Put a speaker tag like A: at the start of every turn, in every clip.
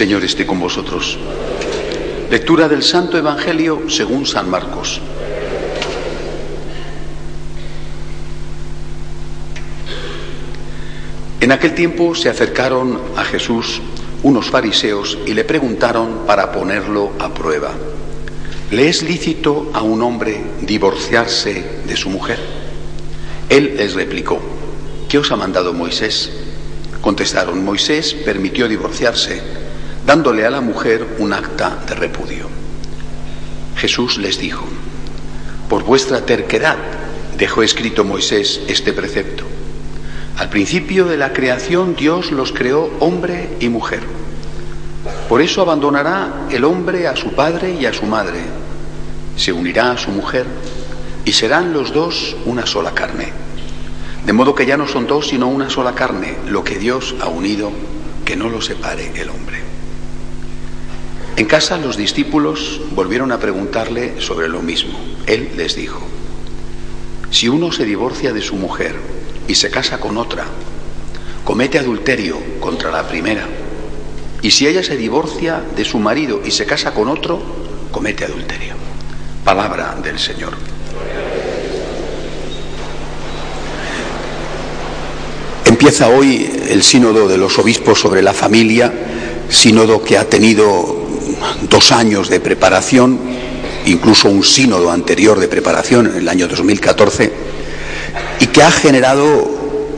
A: Señor esté con vosotros. Lectura del Santo Evangelio según San Marcos. En aquel tiempo se acercaron a Jesús unos fariseos y le preguntaron para ponerlo a prueba, ¿le es lícito a un hombre divorciarse de su mujer? Él les replicó, ¿qué os ha mandado Moisés? Contestaron, Moisés permitió divorciarse, dándole a la mujer un acta de repudio. Jesús les dijo, por vuestra terquedad dejó escrito Moisés este precepto. Al principio de la creación Dios los creó hombre y mujer. Por eso abandonará el hombre a su padre y a su madre, se unirá a su mujer y serán los dos una sola carne. De modo que ya no son dos, sino una sola carne, lo que Dios ha unido, que no lo separe el hombre. En casa los discípulos volvieron a preguntarle sobre lo mismo. Él les dijo, si uno se divorcia de su mujer y se casa con otra, comete adulterio contra la primera. Y si ella se divorcia de su marido y se casa con otro, comete adulterio. Palabra del Señor. Empieza hoy el sínodo de los obispos sobre la familia, sínodo que ha tenido dos años de preparación, incluso un sínodo anterior de preparación en el año 2014, y que ha generado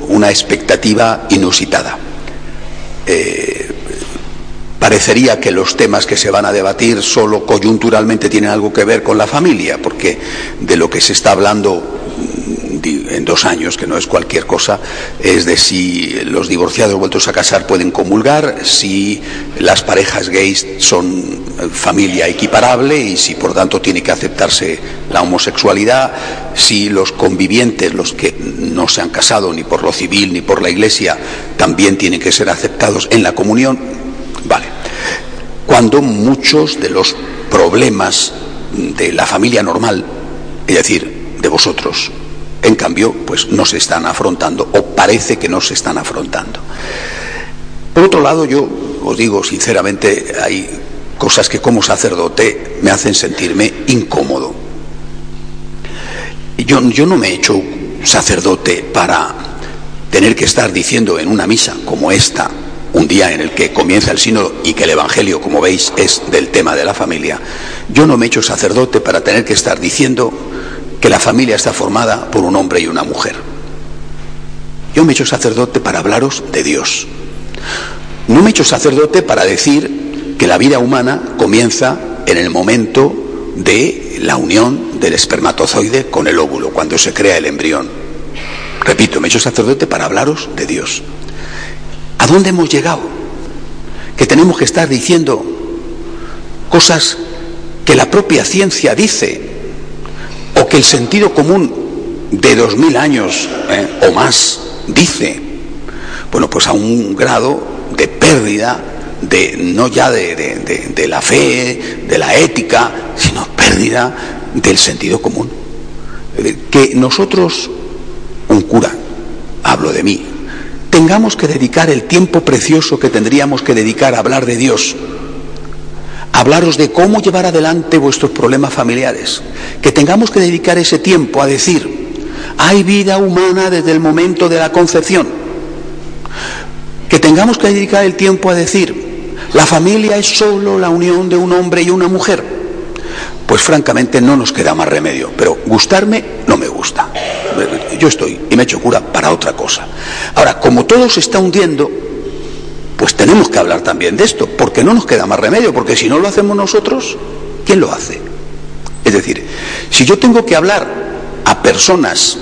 A: una expectativa inusitada. Eh, parecería que los temas que se van a debatir solo coyunturalmente tienen algo que ver con la familia, porque de lo que se está hablando en dos años, que no es cualquier cosa, es de si los divorciados vueltos a casar pueden comulgar, si las parejas gays son familia equiparable y si por tanto tiene que aceptarse la homosexualidad, si los convivientes, los que no se han casado ni por lo civil ni por la iglesia, también tienen que ser aceptados en la comunión. Vale. Cuando muchos de los problemas de la familia normal, es decir, de vosotros, en cambio, pues no se están afrontando o parece que no se están afrontando. Por otro lado, yo os digo sinceramente, hay cosas que como sacerdote me hacen sentirme incómodo. Yo, yo no me he hecho sacerdote para tener que estar diciendo en una misa como esta, un día en el que comienza el sínodo y que el Evangelio, como veis, es del tema de la familia, yo no me he hecho sacerdote para tener que estar diciendo que la familia está formada por un hombre y una mujer. Yo me he hecho sacerdote para hablaros de Dios. No me he hecho sacerdote para decir que la vida humana comienza en el momento de la unión del espermatozoide con el óvulo, cuando se crea el embrión. Repito, me he hecho sacerdote para hablaros de Dios. ¿A dónde hemos llegado? Que tenemos que estar diciendo cosas que la propia ciencia dice que el sentido común de dos mil años ¿eh? o más dice, bueno, pues a un grado de pérdida de no ya de, de, la fe, de la ética, sino pérdida del sentido común. Que nosotros, un cura, hablo de mí, tengamos que dedicar el tiempo precioso que tendríamos que dedicar a hablar de Dios, hablaros de cómo llevar adelante vuestros problemas familiares, que tengamos que dedicar ese tiempo a decir, hay vida humana desde el momento de la concepción, que tengamos que dedicar el tiempo a decir, la familia es solo la unión de un hombre y una mujer, pues francamente no nos queda más remedio, pero gustarme no me gusta. Yo estoy y me echo cura para otra cosa. Ahora, como todo se está hundiendo, pues tenemos que hablar también de esto, porque no nos queda más remedio, porque si no lo hacemos nosotros, ¿quién lo hace? Es decir, si yo tengo que hablar a personas,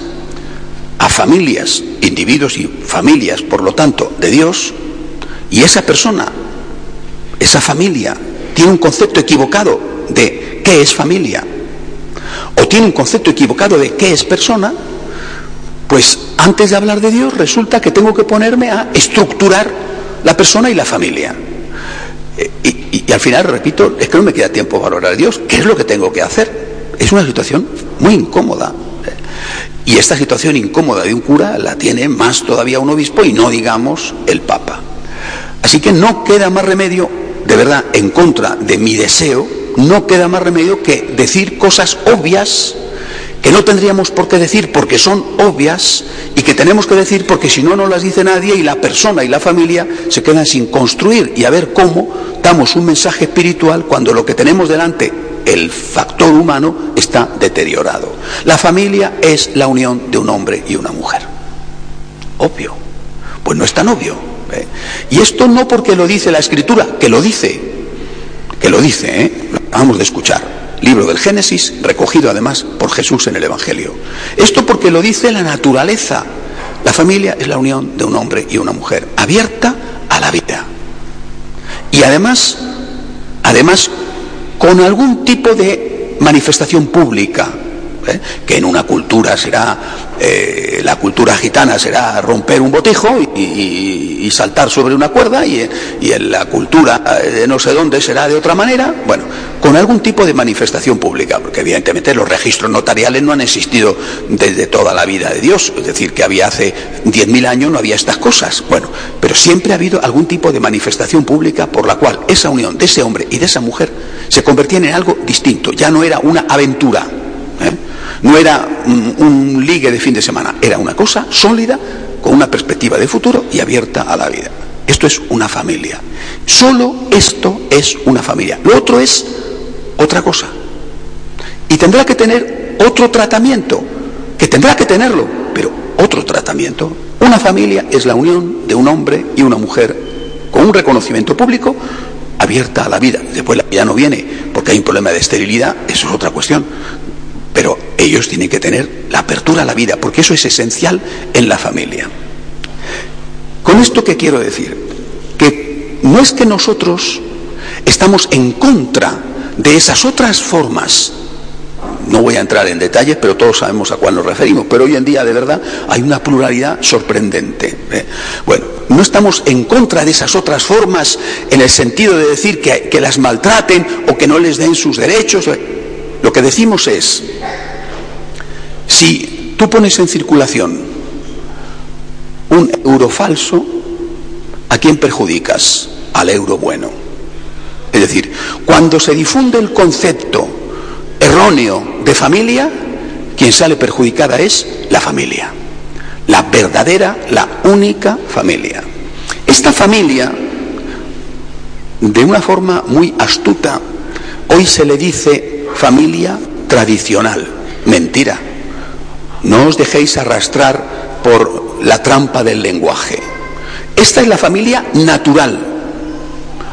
A: a familias, individuos y familias, por lo tanto, de Dios, y esa persona, esa familia, tiene un concepto equivocado de qué es familia, o tiene un concepto equivocado de qué es persona, pues antes de hablar de Dios resulta que tengo que ponerme a estructurar la persona y la familia. Eh, y, al final, repito, es que no me queda tiempo para valorar a Dios. ¿Qué es lo que tengo que hacer? Es una situación muy incómoda. Y esta situación incómoda de un cura la tiene más todavía un obispo y no digamos el Papa. Así que no queda más remedio, de verdad en contra de mi deseo, no queda más remedio que decir cosas obvias que no tendríamos por qué decir porque son obvias y que tenemos que decir porque si no no las dice nadie y la persona y la familia se quedan sin construir y a ver cómo damos un mensaje espiritual cuando lo que tenemos delante, el factor humano, está deteriorado. La familia es la unión de un hombre y una mujer. Obvio. Pues no es tan obvio. ¿eh? Y esto no porque lo dice la escritura, que lo dice, que lo dice, ¿eh? vamos de escuchar libro del Génesis, recogido además por Jesús en el Evangelio. Esto porque lo dice la naturaleza. La familia es la unión de un hombre y una mujer, abierta a la vida. Y además, además, con algún tipo de manifestación pública, ¿eh? que en una cultura será, eh, la cultura gitana será romper un botijo y, saltar sobre una cuerda, y, en la cultura de no sé dónde será de otra manera, bueno, con algún tipo de manifestación pública, porque evidentemente los registros notariales no han existido desde toda la vida de Dios, es decir, que había hace 10.000 años no había estas cosas, bueno, pero siempre ha habido algún tipo de manifestación pública por la cual esa unión de ese hombre y de esa mujer se convertía en algo distinto, ya no era una aventura, ¿eh? No era un ligue de fin de semana, era una cosa sólida, con una perspectiva de futuro y abierta a la vida. Esto es una familia. Solo esto es una familia. Lo otro es otra cosa. Y tendrá que tener otro tratamiento, que tendrá que tenerlo, pero otro tratamiento. Una familia es la unión de un hombre y una mujer con un reconocimiento público abierta a la vida. Después vida no viene porque hay un problema de esterilidad, eso es otra cuestión. Pero ellos tienen que tener la apertura a la vida, porque eso es esencial en la familia. ¿Con esto qué quiero decir? Que no es que nosotros estamos en contra de esas otras formas. No voy a entrar en detalles, pero todos sabemos a cuál nos referimos. Pero hoy en día, de verdad, hay una pluralidad sorprendente. ¿eh? Bueno, no estamos en contra de esas otras formas en el sentido de decir que, que las maltraten o que no les den sus derechos. Lo que decimos es, si tú pones en circulación un euro falso, ¿a quién perjudicas? Al euro bueno. Es decir, cuando se difunde el concepto erróneo de familia, quien sale perjudicada es la familia, la verdadera, la única familia. Esta familia, de una forma muy astuta, hoy se le dice familia tradicional. Mentira. No os dejéis arrastrar por la trampa del lenguaje. Esta es la familia natural.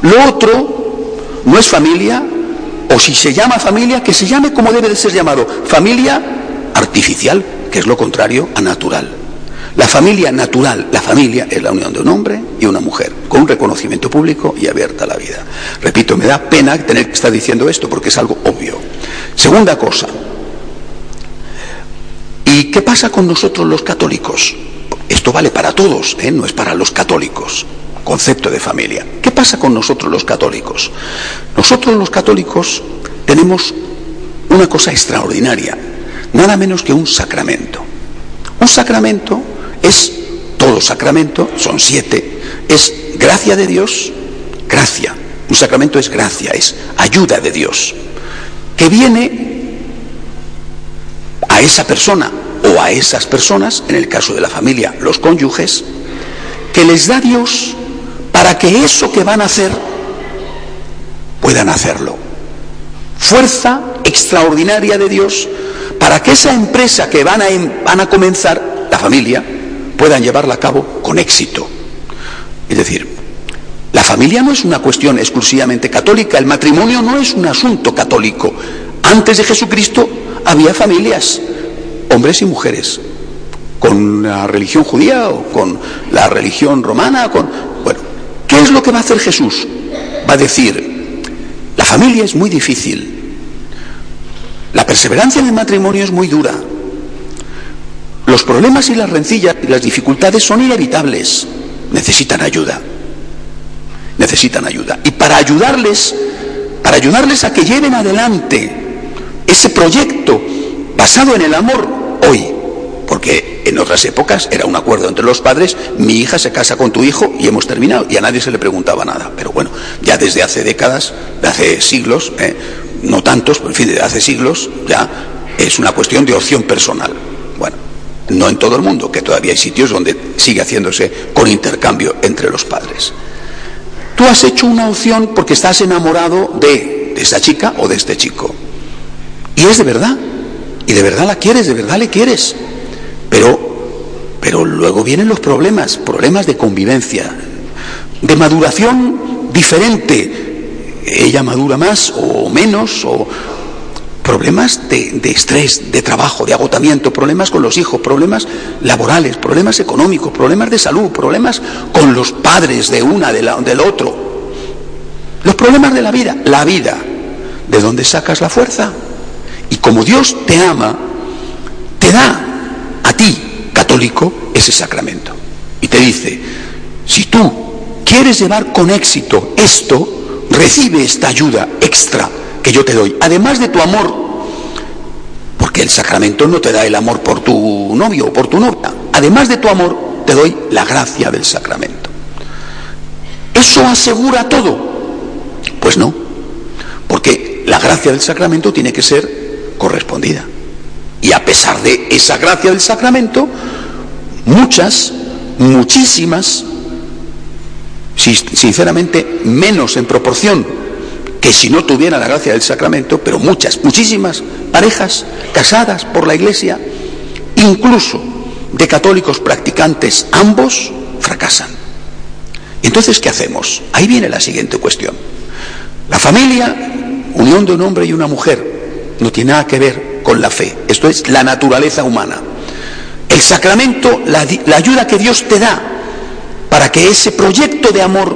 A: Lo otro no es familia, o si se llama familia, que se llame como debe de ser llamado, familia artificial, que es lo contrario a natural. La familia natural, la familia es la unión de un hombre y una mujer, con un reconocimiento público y abierta a la vida. Repito, me da pena tener que estar diciendo esto porque es algo obvio. Segunda cosa, ¿y qué pasa con nosotros los católicos? Esto vale para todos, ¿eh? no es para los católicos concepto de familia. ¿Qué pasa con nosotros los católicos? Nosotros los católicos tenemos una cosa extraordinaria, nada menos que un sacramento. Un sacramento es todo sacramento, son siete, es gracia de Dios, gracia. Un sacramento es gracia, es ayuda de Dios, que viene a esa persona o a esas personas, en el caso de la familia, los cónyuges, que les da Dios para que eso que van a hacer puedan hacerlo. Fuerza extraordinaria de Dios para que esa empresa que van a, em, van a comenzar, la familia, puedan llevarla a cabo con éxito. Es decir, la familia no es una cuestión exclusivamente católica, el matrimonio no es un asunto católico. Antes de Jesucristo había familias, hombres y mujeres, con la religión judía o con la religión romana, con, ¿Qué es lo que va a hacer Jesús? Va a decir, la familia es muy difícil, la perseverancia en el matrimonio es muy dura, los problemas y las rencillas y las dificultades son inevitables, necesitan ayuda, necesitan ayuda. Y para ayudarles, para ayudarles a que lleven adelante ese proyecto basado en el amor hoy, porque en otras épocas era un acuerdo entre los padres, mi hija se casa con tu hijo y hemos terminado, y a nadie se le preguntaba nada. Pero bueno, ya desde hace décadas, de hace siglos, ¿eh? no tantos, pero en fin, desde hace siglos, ya es una cuestión de opción personal. Bueno, no en todo el mundo, que todavía hay sitios donde sigue haciéndose con intercambio entre los padres. Tú has hecho una opción porque estás enamorado de, de esa chica o de este chico. Y es de verdad. Y de verdad la quieres, de verdad le quieres. Pero, pero luego vienen los problemas, problemas de convivencia, de maduración diferente. Ella madura más o menos, o problemas de, de, estrés, de trabajo, de agotamiento, problemas con los hijos, problemas laborales, problemas económicos, problemas de salud, problemas con los padres de una, de la, del otro. Los problemas de la vida, la vida. ¿De dónde sacas la fuerza? Como Dios te ama, te da a ti, católico, ese sacramento. Y te dice, si tú quieres llevar con éxito esto, recibe esta ayuda extra que yo te doy, además de tu amor, porque el sacramento no te da el amor por tu novio o por tu novia, además de tu amor, te doy la gracia del sacramento. ¿Eso asegura todo? Pues no, porque la gracia del sacramento tiene que ser correspondida. Y a pesar de esa gracia del sacramento, muchas, muchísimas, sinceramente menos en proporción que si no tuviera la gracia del sacramento, pero muchas, muchísimas parejas casadas por la iglesia, incluso de católicos practicantes, ambos fracasan. Entonces, ¿qué hacemos? Ahí viene la siguiente cuestión. La familia, unión de un hombre y una mujer, no tiene nada que ver con la fe. Esto es la naturaleza humana. El sacramento, la, ayuda que Dios te da para que ese proyecto de amor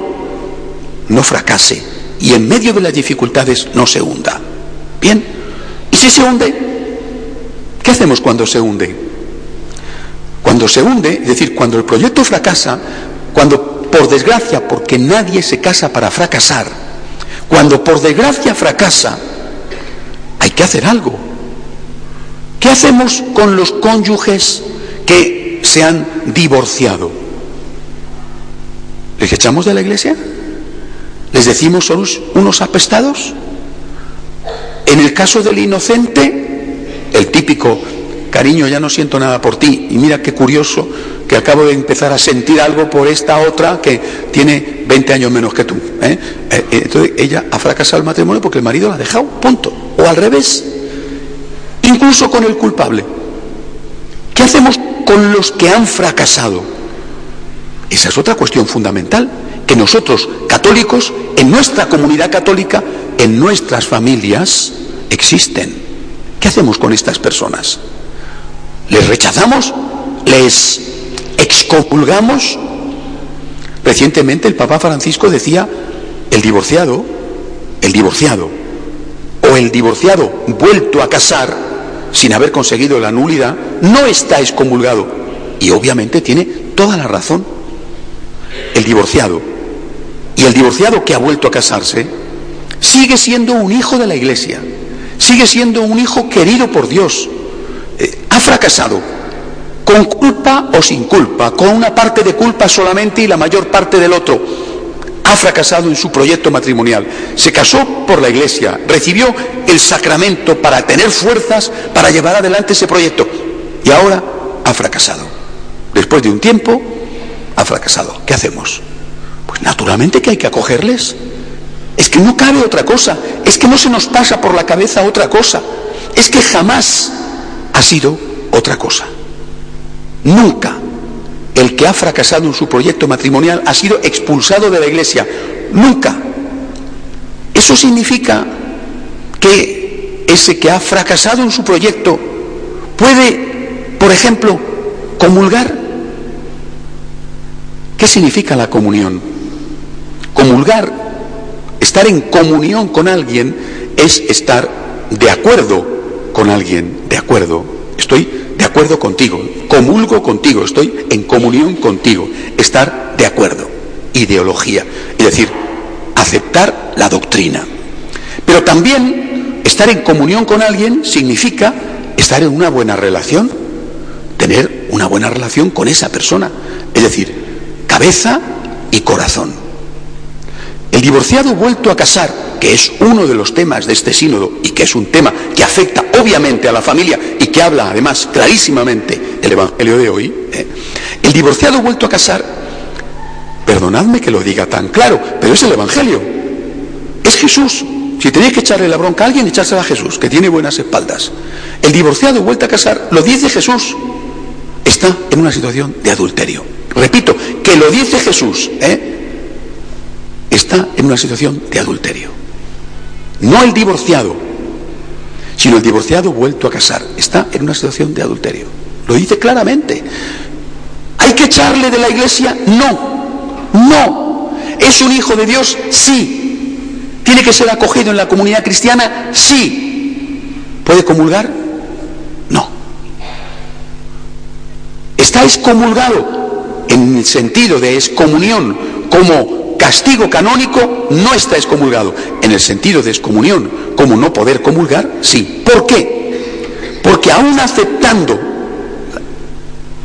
A: no fracase y en medio de las dificultades no se hunda. Bien, ¿y si se hunde? ¿Qué hacemos cuando se hunde? Cuando se hunde, es decir, cuando el proyecto fracasa, cuando por desgracia, porque nadie se casa para fracasar, cuando por desgracia fracasa, hay que hacer algo. ¿Qué hacemos con los cónyuges que se han divorciado? ¿Les echamos de la iglesia? ¿Les decimos son unos apestados? En el caso del inocente, el típico, cariño, ya no siento nada por ti, y mira qué curioso que acabo de empezar a sentir algo por esta otra que tiene 20 años menos que tú. ¿eh? Eh, eh, entonces ella ha fracasado el matrimonio porque el marido la ha dejado, punto. O al revés, incluso con el culpable. ¿Qué hacemos con los que han fracasado? Esa es otra cuestión fundamental, que nosotros, católicos, en nuestra comunidad católica, en nuestras familias, existen. ¿Qué hacemos con estas personas? ¿Les rechazamos? ¿Les excomulgamos? Recientemente el Papa Francisco decía, el divorciado, el divorciado, o el divorciado vuelto a casar, sin haber conseguido la nulidad, no está excomulgado. Y obviamente tiene toda la razón. El divorciado y el divorciado que ha vuelto a casarse sigue siendo un hijo de la iglesia, sigue siendo un hijo querido por Dios. Eh, ha fracasado, con culpa o sin culpa, con una parte de culpa solamente y la mayor parte del otro ha fracasado en su proyecto matrimonial. Se casó por la iglesia, recibió el sacramento para tener fuerzas para llevar adelante ese proyecto y ahora ha fracasado. Después de un tiempo, ha fracasado. ¿Qué hacemos? Pues naturalmente que hay que acogerles. Es que no cabe otra cosa, es que no se nos pasa por la cabeza otra cosa, es que jamás ha sido otra cosa. Nunca el que ha fracasado en su proyecto matrimonial ha sido expulsado de la iglesia. Nunca. Eso significa que ese que ha fracasado en su proyecto puede, por ejemplo, comulgar. ¿Qué significa la comunión? Comulgar, estar en comunión con alguien, es estar de acuerdo con alguien, de acuerdo. Estoy de acuerdo contigo, comulgo contigo, estoy en comunión contigo, estar de acuerdo, ideología, es decir, aceptar la doctrina. Pero también estar en comunión con alguien significa estar en una buena relación. tener una buena relación con esa persona. Es decir, cabeza y corazón. El divorciado vuelto a casar, que es uno de los temas de este sínodo y que es un tema que afecta obviamente a la familia y que habla además clarísimamente el Evangelio de hoy, ¿eh? el divorciado vuelto a casar, perdonadme que lo diga tan claro, pero es el Evangelio, es Jesús. Si tenéis que echarle la bronca a alguien, echársela a Jesús, que tiene buenas espaldas. El divorciado vuelto a casar, lo dice Jesús, está en una situación de adulterio. Repito, que lo dice Jesús, ¿eh? está en una situación de adulterio. No el divorciado, sino el divorciado vuelto a casar. Está en una situación de adulterio. Lo dice claramente. ¿Hay que echarle de la iglesia? No. No. ¿Es un hijo de Dios? Sí. ¿Tiene que ser acogido en la comunidad cristiana? Sí. ¿Puede comulgar? No. ¿Está excomulgado en el sentido de excomunión como castigo canónico no está excomulgado. En el sentido de excomunión, como no poder comulgar, sí. ¿Por qué? Porque aún aceptando,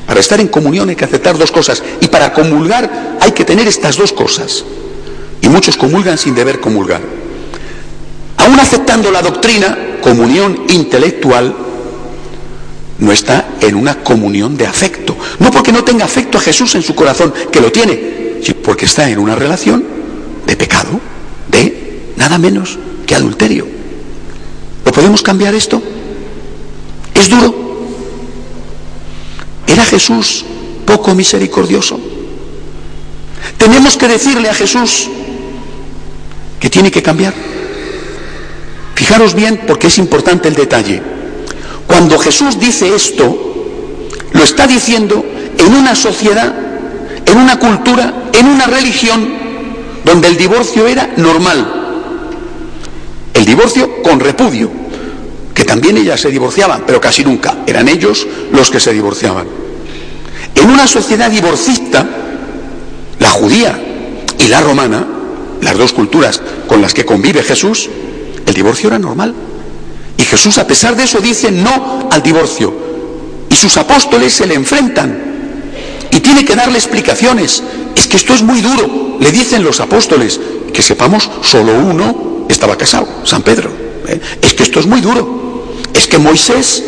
A: para estar en comunión hay que aceptar dos cosas, y para comulgar hay que tener estas dos cosas. Y muchos comulgan sin deber comulgar. Aún aceptando la doctrina, comunión intelectual, no está en una comunión de afecto. No porque no tenga afecto a Jesús en su corazón, que lo tiene, porque está en una relación de pecado, de nada menos que adulterio. ¿Lo podemos cambiar esto? ¿Es duro? ¿Era Jesús poco misericordioso? Tenemos que decirle a Jesús que tiene que cambiar. Fijaros bien porque es importante el detalle. Cuando Jesús dice esto, lo está diciendo en una sociedad, en una cultura en una religión donde el divorcio era normal. El divorcio con repudio, que también ellas se divorciaban, pero casi nunca. Eran ellos los que se divorciaban. En una sociedad divorcista, la judía y la romana, las dos culturas con las que convive Jesús, el divorcio era normal. Y Jesús, a pesar de eso, dice no al divorcio. Y sus apóstoles se le enfrentan. Y tiene que darle explicaciones es que esto es muy duro. Le dicen los apóstoles, que sepamos, solo uno estaba casado, San Pedro. ¿eh? Es que esto es muy duro. Es que Moisés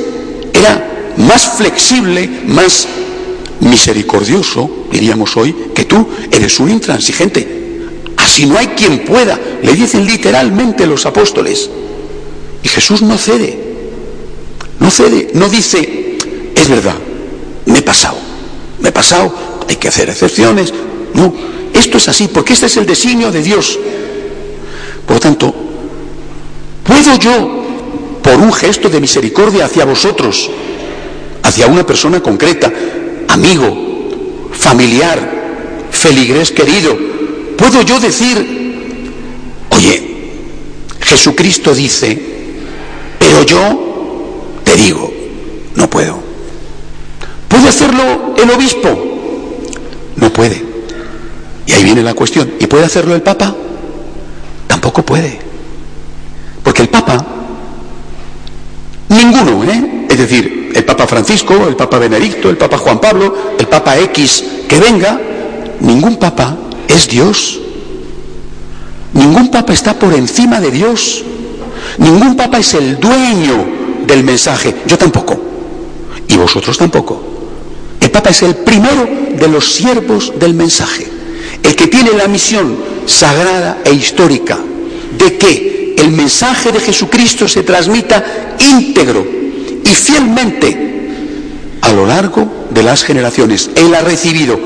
A: era más flexible, más misericordioso, diríamos hoy, que tú eres un intransigente. Así no hay quien pueda, le dicen literalmente los apóstoles. Y Jesús no cede, no cede, no dice, es verdad, me he pasado, me he pasado, hay que hacer excepciones, no, esto es así porque este es el designio de Dios. Por lo tanto, ¿puedo yo, por un gesto de misericordia hacia vosotros, hacia una persona concreta, amigo, familiar, feligrés querido, puedo yo decir, oye, Jesucristo dice, pero yo te digo, no puedo. ¿Puede hacerlo el obispo? No puede. Y ahí viene la cuestión. ¿Y puede hacerlo el Papa? Tampoco puede. Porque el Papa, ninguno, ¿eh? Es decir, el Papa Francisco, el Papa Benedicto, el Papa Juan Pablo, el Papa X que venga, ningún Papa es Dios. Ningún Papa está por encima de Dios. Ningún Papa es el dueño del mensaje. Yo tampoco. Y vosotros tampoco. El Papa es el primero de los siervos del mensaje el que tiene la misión sagrada e histórica de que el mensaje de Jesucristo se transmita íntegro y fielmente a lo largo de las generaciones. Él ha recibido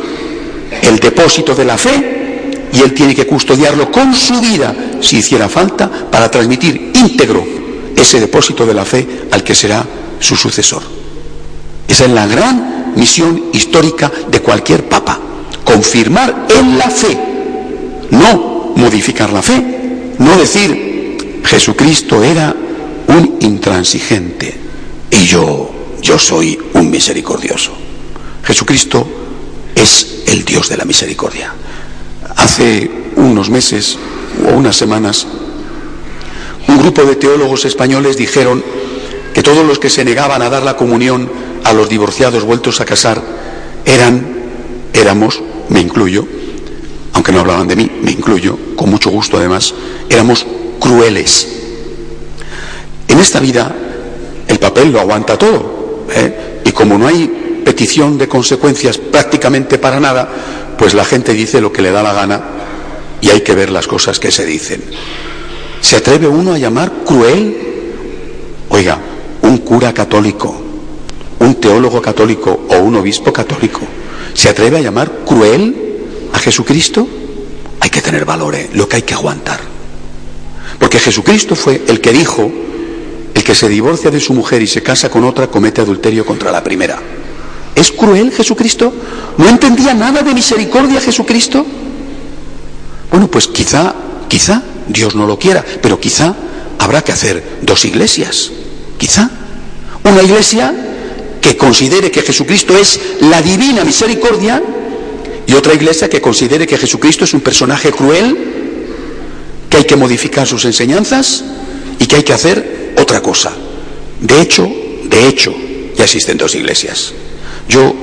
A: el depósito de la fe y él tiene que custodiarlo con su vida, si hiciera falta, para transmitir íntegro ese depósito de la fe al que será su sucesor. Esa es la gran misión histórica de cualquier papa confirmar en la fe, no modificar la fe, no decir Jesucristo era un intransigente y yo, yo soy un misericordioso. Jesucristo es el Dios de la misericordia. Hace unos meses o unas semanas, un grupo de teólogos españoles dijeron que todos los que se negaban a dar la comunión a los divorciados vueltos a casar eran, éramos, me incluyo, aunque no hablaban de mí, me incluyo, con mucho gusto además, éramos crueles. En esta vida el papel lo aguanta todo. ¿eh? Y como no hay petición de consecuencias prácticamente para nada, pues la gente dice lo que le da la gana y hay que ver las cosas que se dicen. ¿Se atreve uno a llamar cruel? Oiga, un cura católico, un teólogo católico o un obispo católico, ¿se atreve a llamar cruel a Jesucristo? Hay que tener valor, ¿eh? lo que hay que aguantar. Porque Jesucristo fue el que dijo, el que se divorcia de su mujer y se casa con otra comete adulterio contra la primera. ¿Es cruel Jesucristo? ¿No entendía nada de misericordia Jesucristo? Bueno, pues quizá, quizá Dios no lo quiera, pero quizá habrá que hacer dos iglesias. Quizá. Una iglesia que considere que Jesucristo es la divina misericordia y otra iglesia que considere que Jesucristo es un personaje cruel, que hay que modificar sus enseñanzas y que hay que hacer otra cosa. De hecho, de hecho, ya existen dos iglesias. Yo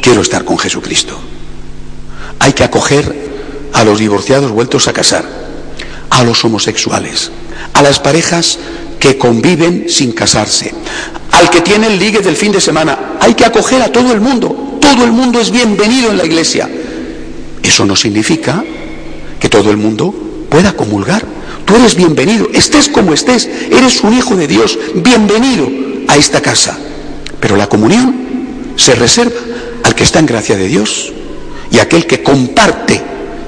A: quiero estar con Jesucristo. Hay que acoger a los divorciados vueltos a casar, a los homosexuales, a las parejas que conviven sin casarse, al que tiene el ligue del fin de semana. Hay que acoger a todo el mundo. Todo el mundo es bienvenido en la iglesia. Eso no significa que todo el mundo pueda comulgar. Tú eres bienvenido, estés como estés, eres un hijo de Dios, bienvenido a esta casa. Pero la comunión se reserva al que está en gracia de Dios y aquel que comparte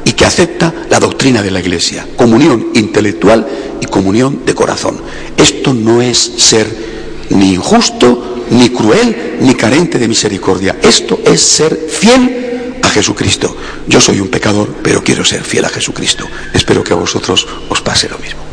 A: y que acepta la doctrina de la Iglesia, comunión intelectual y comunión de corazón. Esto no es ser ni injusto, ni cruel, ni carente de misericordia. Esto es ser fiel a Jesucristo. Yo soy un pecador, pero quiero ser fiel a Jesucristo. Espero que a vosotros os pase lo mismo.